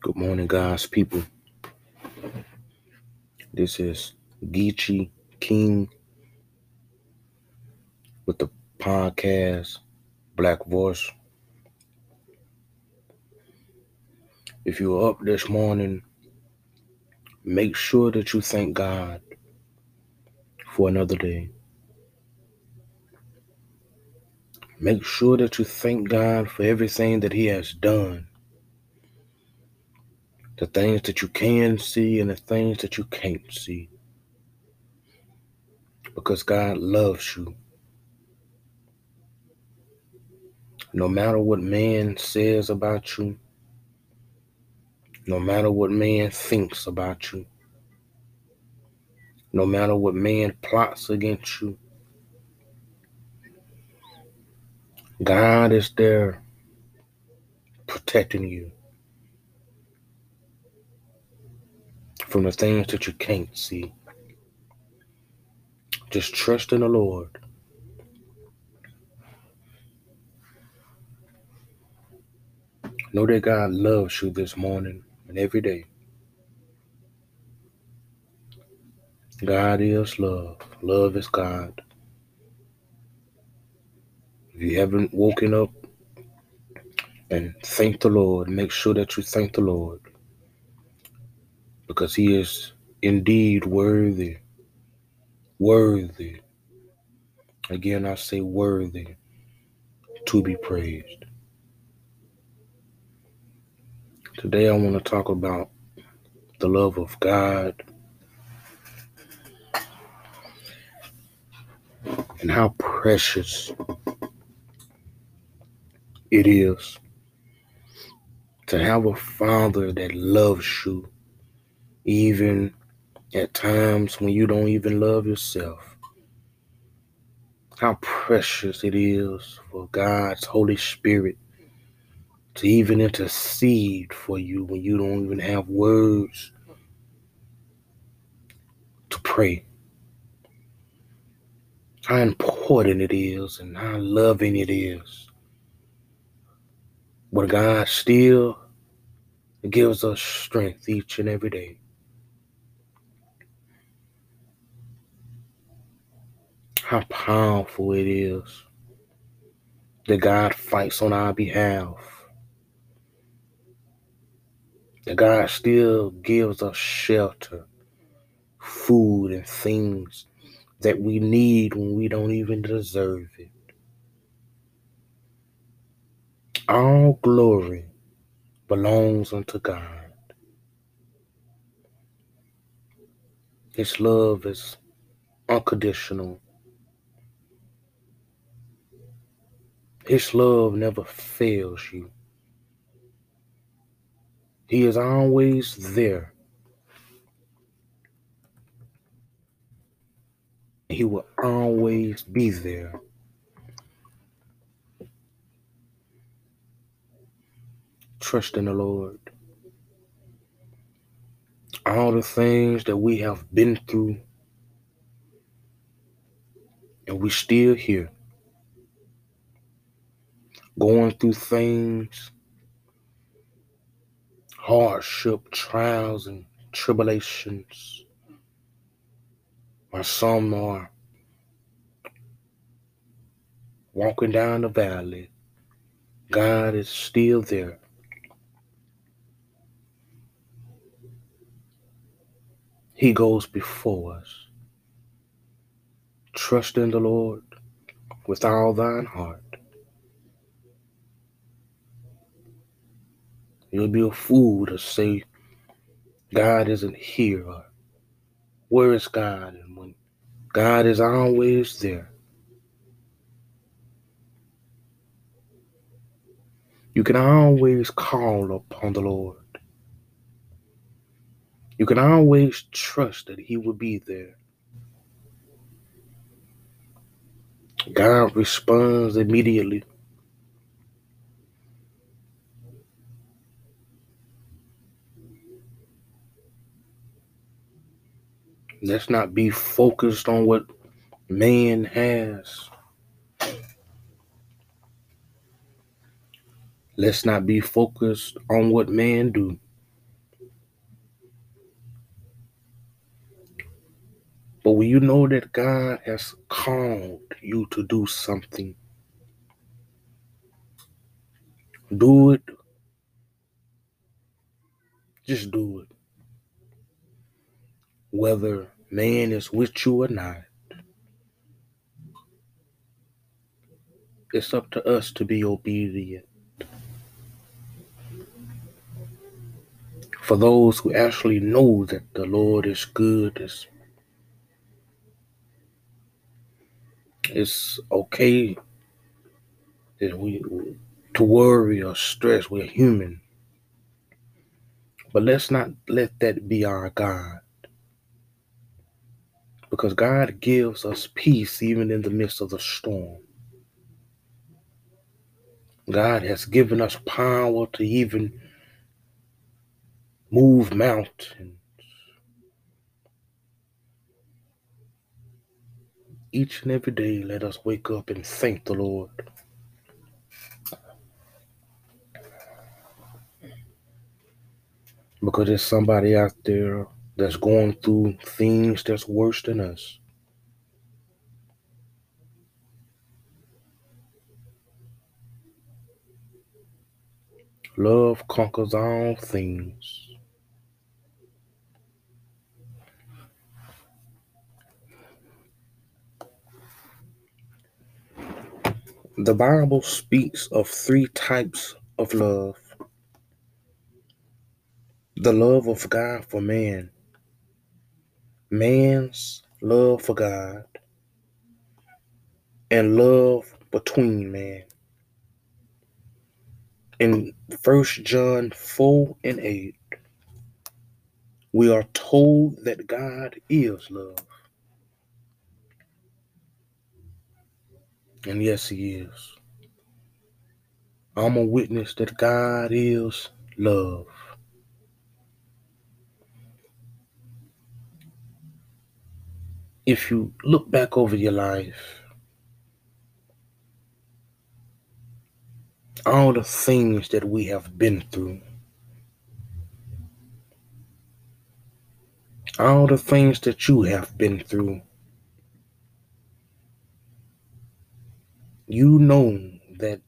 Good morning, God's people. This is Geechee King with the podcast Black Voice. If you're up this morning, make sure that you thank God for another day. Make sure that you thank God for everything that He has done. The things that you can see and the things that you can't see. Because God loves you. No matter what man says about you, no matter what man thinks about you, no matter what man plots against you, God is there protecting you. From the things that you can't see. Just trust in the Lord. Know that God loves you this morning and every day. God is love. Love is God. If you haven't woken up and thank the Lord, make sure that you thank the Lord because he is indeed worthy. Worthy. Again, I say worthy to be praised. Today, I want to talk about the love of God and how precious it is to have a father that loves you even at times when you don't even love yourself. How precious it is for God's Holy Spirit to even intercede for you when you don't even have words to pray. How important it is and how loving it is. But God still gives us strength each and every day. How powerful it is that God fights on our behalf. That God still gives us shelter, food, and things that we need when we don't even deserve it. All glory belongs unto God. His love is unconditional. His love never fails you. He is always there. He will always be there. Trust in the Lord. All the things that we have been through, and we're still here going through things, hardship, trials, and tribulations. While some are walking down the valley, God is still there. He goes before us. Trust in the Lord with all thine heart You'll be a fool to say God isn't here or where is God? And when God is always there. You can always call upon the Lord. You can always trust that He will be there. God responds immediately. Let's not be focused on what man has. Let's not be focused on what man do. But when you know that God has called you to do something, do it. Just do it. Whether man is with you or not. It's up to us to be obedient. For those who actually know that the Lord is good, it's, it's okay that we to worry or stress. We're human. But let's not let that be our God. Because God gives us peace even in the midst of the storm. God has given us power to even move mountains. Each and every day, let us wake up and thank the Lord. Because there's somebody out there that's going through things that's worse than us. Love conquers all things. The Bible speaks of three types of love the love of God for man, man's love for God, and love between man in First John 4 and 8, we are told that God is love. And yes, He is. I'm a witness that God is love. If you look back over your life, all the things that we have been through, all the things that you have been through, you know that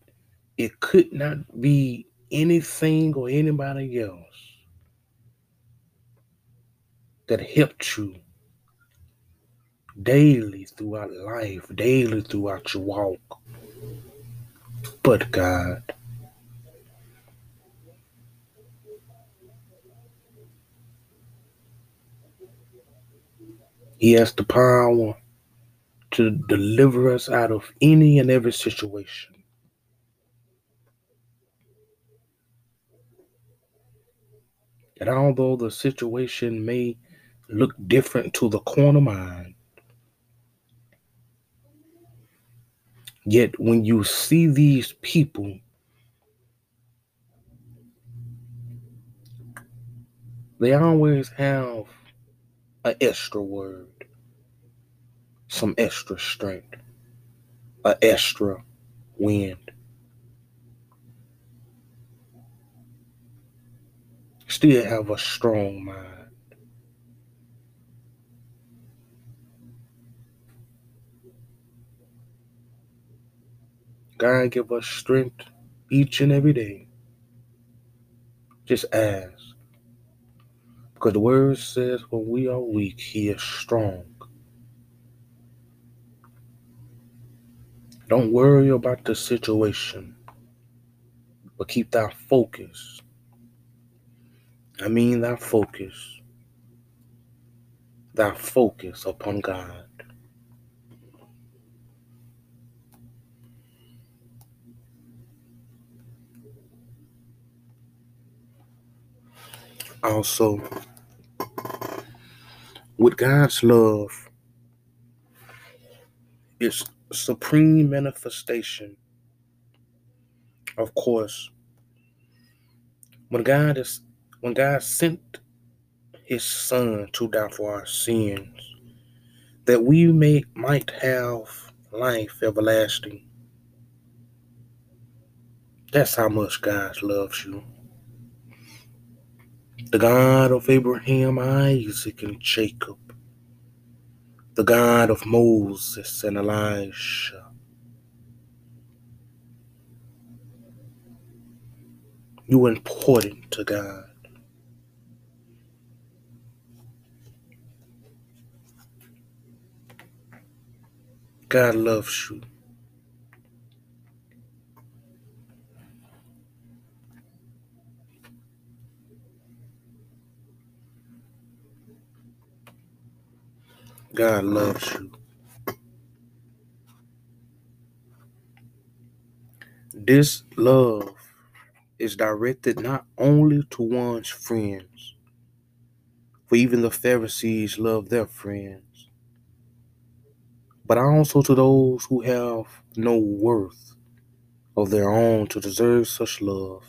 it could not be anything or anybody else that helped you daily throughout life, daily throughout your walk but God. He has the power to deliver us out of any and every situation. And although the situation may look different to the carnal mind, Yet when you see these people, they always have an extra word, some extra strength, an extra wind. Still have a strong mind. God give us strength each and every day. Just ask. Because the word says when we are weak, he is strong. Don't worry about the situation, but keep that focus. I mean that focus. That focus upon God. Also with God's love, its supreme manifestation, of course, when God is when God sent his son to die for our sins, that we may might have life everlasting. That's how much God loves you. The God of Abraham, Isaac, and Jacob. The God of Moses and Elijah. You are important to God. God loves you. God loves you. This love is directed not only to one's friends, for even the Pharisees love their friends, but also to those who have no worth of their own to deserve such love,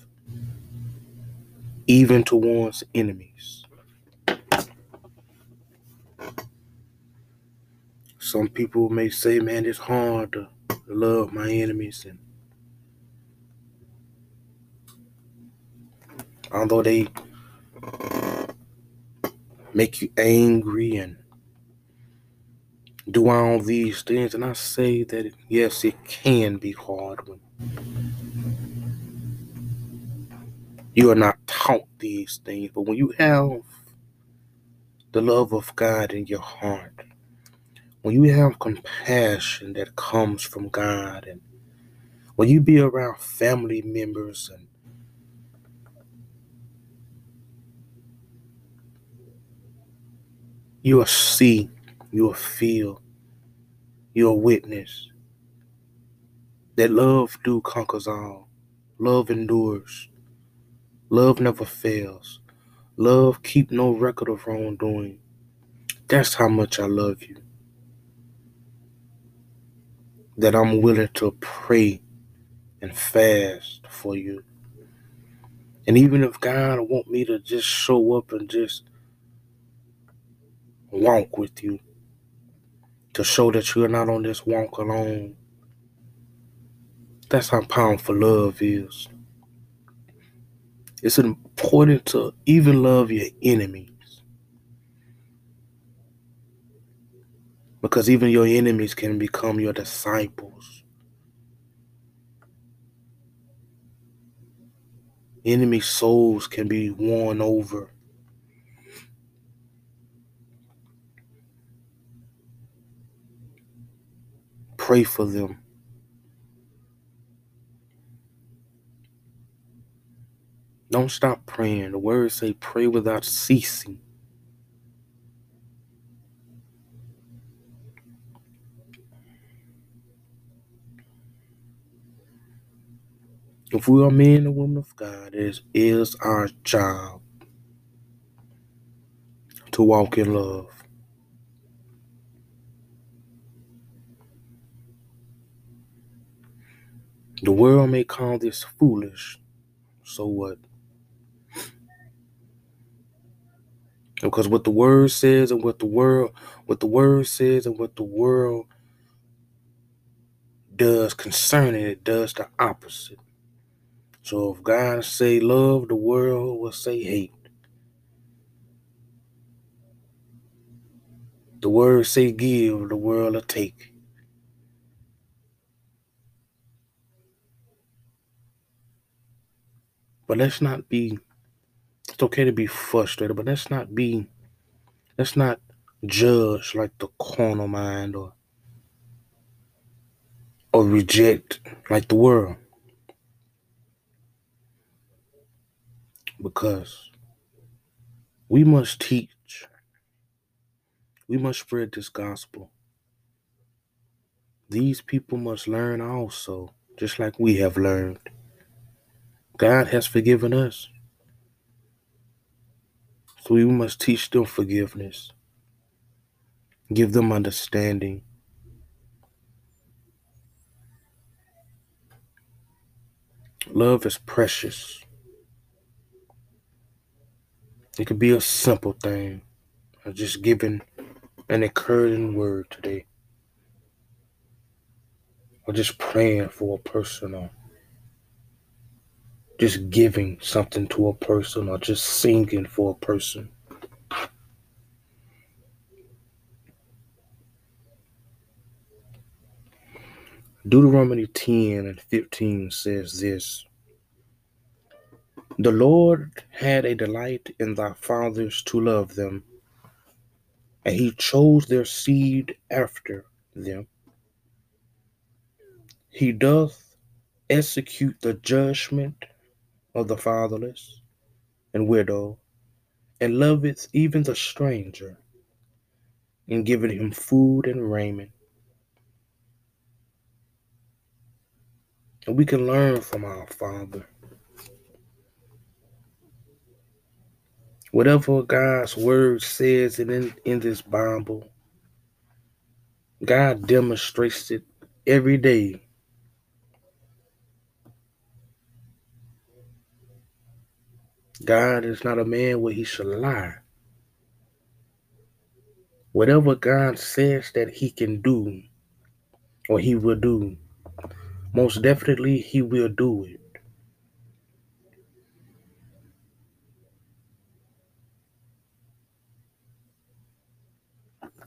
even to one's enemies. Some people may say, man, it's hard to love my enemies. And although they make you angry and do all these things, and I say that yes, it can be hard when you are not taught these things, but when you have the love of God in your heart, when you have compassion that comes from God, and when you be around family members and you will see, you will feel, you will witness that love do conquers all. Love endures. Love never fails. Love keep no record of wrongdoing. That's how much I love you that I'm willing to pray and fast for you. And even if God want me to just show up and just walk with you to show that you're not on this walk alone. That's how powerful love is. It's important to even love your enemies. Because even your enemies can become your disciples. Enemy souls can be won over. Pray for them. Don't stop praying. The words say pray without ceasing. If we are men and women of God, it is our job to walk in love. The world may call this foolish. So what? Because what the word says and what the world what the word says and what the world does concerning it does the opposite. So if God say love, the world will say hate. The word say give, the world will take. But let's not be it's okay to be frustrated, but let's not be let's not judge like the carnal mind or or reject like the world. Because we must teach, we must spread this gospel. These people must learn also, just like we have learned. God has forgiven us. So we must teach them forgiveness, give them understanding. Love is precious. It could be a simple thing, or just giving an encouraging word today, or just praying for a person, or just giving something to a person or just singing for a person. Deuteronomy 10 and 15 says this The Lord had a delight in thy fathers to love them, and he chose their seed after them. He doth execute the judgment of the fatherless and widow, and loveth even the stranger, and giveth him food and raiment. And we can learn from our Father. Whatever God's word says in, in this Bible, God demonstrates it every day. God is not a man where he should lie. Whatever God says that he can do or he will do, most definitely he will do it.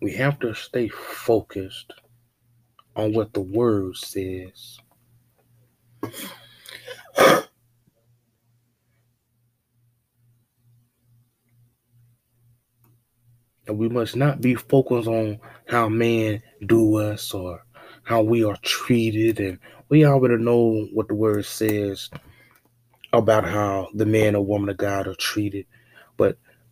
We have to stay focused on what the word says. And we must not be focused on how man do us or how we are treated. And we already know what the word says about how the man or woman of God are treated.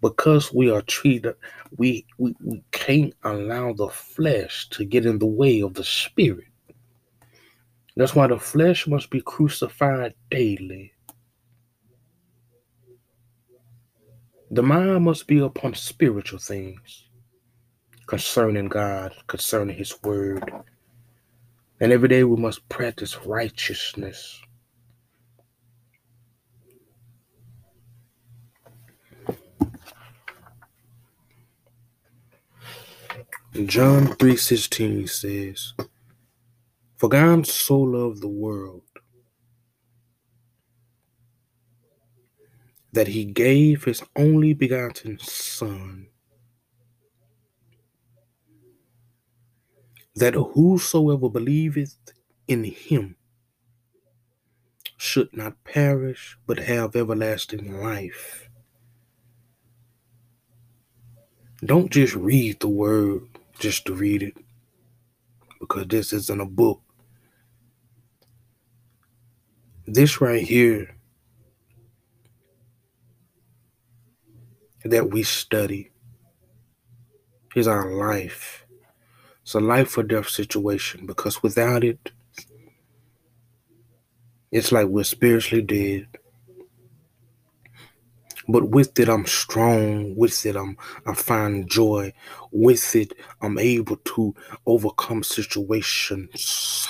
Because we are treated, we, we, we can't allow the flesh to get in the way of the spirit. That's why the flesh must be crucified daily. The mind must be upon spiritual things concerning God, concerning His Word. And every day we must practice righteousness. John 3:16 says, For God so loved the world that he gave his only begotten Son, that whosoever believeth in him should not perish, but have everlasting life. Don't just read the word just to read it, because this isn't a book. This right here that we study is our life. It's a life or death situation because without it, it's like we're spiritually dead. But with it, I'm strong. With it, I'm I find joy. With it, I'm able to overcome situations.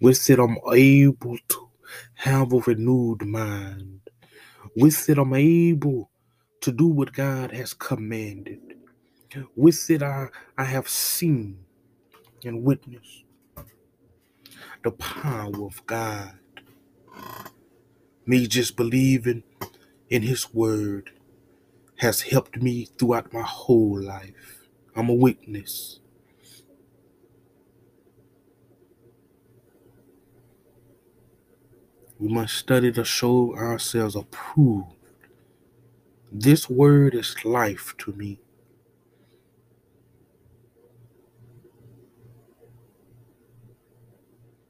With it, I'm able to have a renewed mind. With it, I'm able to do what God has commanded. With it, I, I have seen and witnessed the power of God. Me just believing in His Word has helped me throughout my whole life. I'm a witness. We must study to show ourselves approved this word is life to me.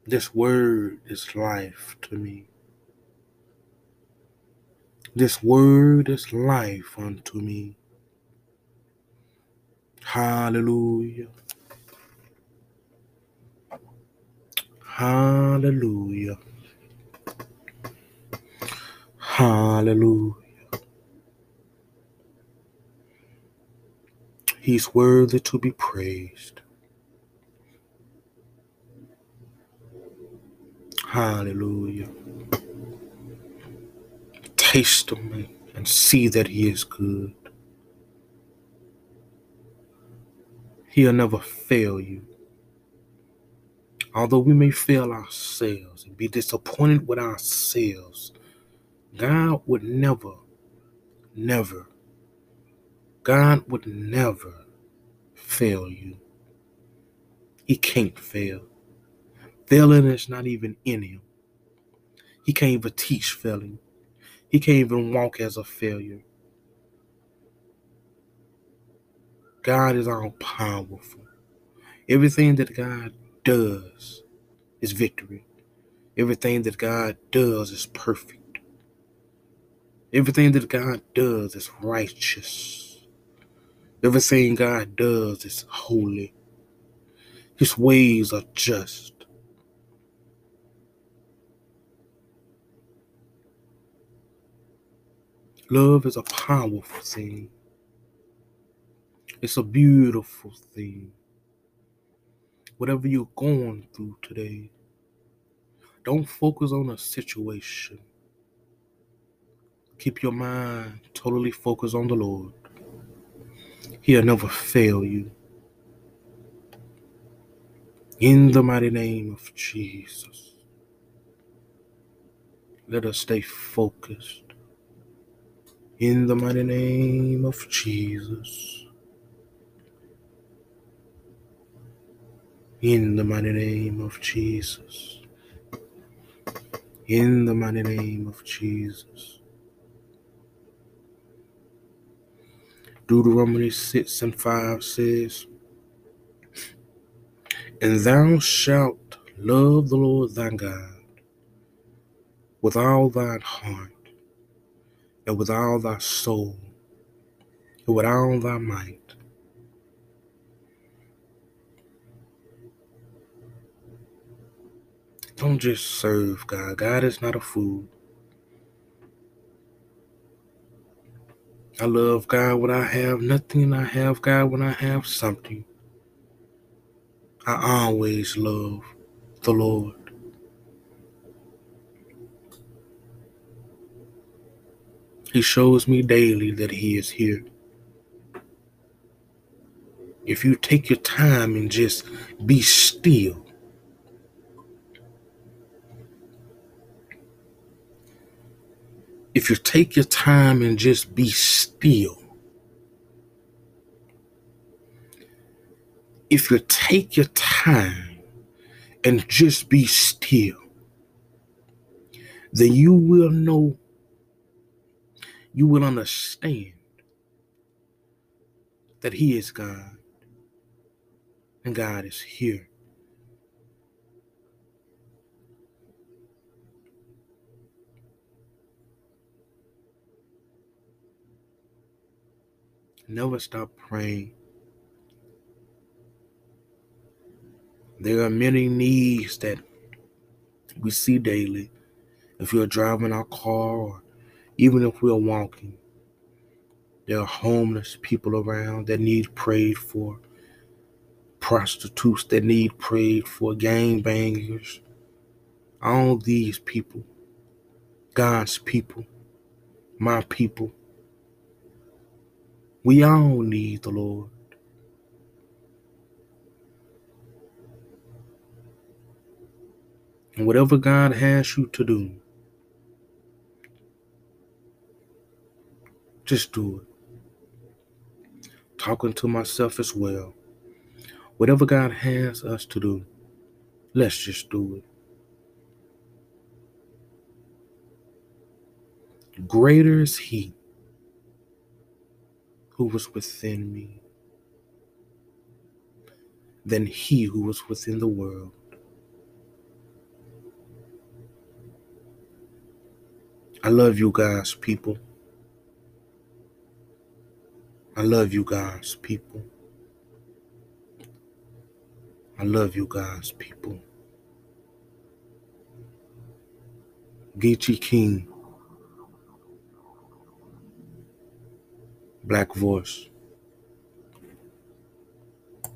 This word is life to me. This word is life unto me. Hallelujah. Hallelujah. Hallelujah. He's worthy to be praised. Hallelujah. Taste of me and see that He is good. He'll never fail you. Although we may fail ourselves and be disappointed with ourselves, God would never, never, God would never fail you. He can't fail. Failing is not even in him. He can't even teach failing. He can't even walk as a failure. God is all powerful. Everything that God does is victory. Everything that God does is perfect. Everything that God does is righteous. Everything God does is holy. His ways are just. Love is a powerful thing. It's a beautiful thing. Whatever you're going through today, don't focus on a situation. Keep your mind totally focused on the Lord. He'll never fail you. In the mighty name of Jesus, let us stay focused. In the mighty name of Jesus. In the mighty name of Jesus. In the mighty name of Jesus. Deuteronomy 6 and 5 says, And thou shalt love the Lord thy God with all thine heart, and with all thy soul, and with all thy might. Don't just serve God. God is not a fool. I love God when I have nothing, and I have God when I have something. I always love the Lord. He shows me daily that He is here. If you take your time and just be still, if you take your time and just be still, if you take your time and just be still, then you will know, you will understand that He is God and God is here. Never stop praying. There are many needs that we see daily. If you're driving our car or even if we're walking, there are homeless people around that need prayed for, prostitutes that need prayed for, gang bangers. All these people, God's people, my people, we all need the Lord. And whatever God has you to do, just do it. Talking to myself as well. Whatever God has us to do, let's just do it. Greater is He who was within me than he who was within the world. I love you guys, people. I love you guys, people. I love you guys, people. Geechee King. Black Voice.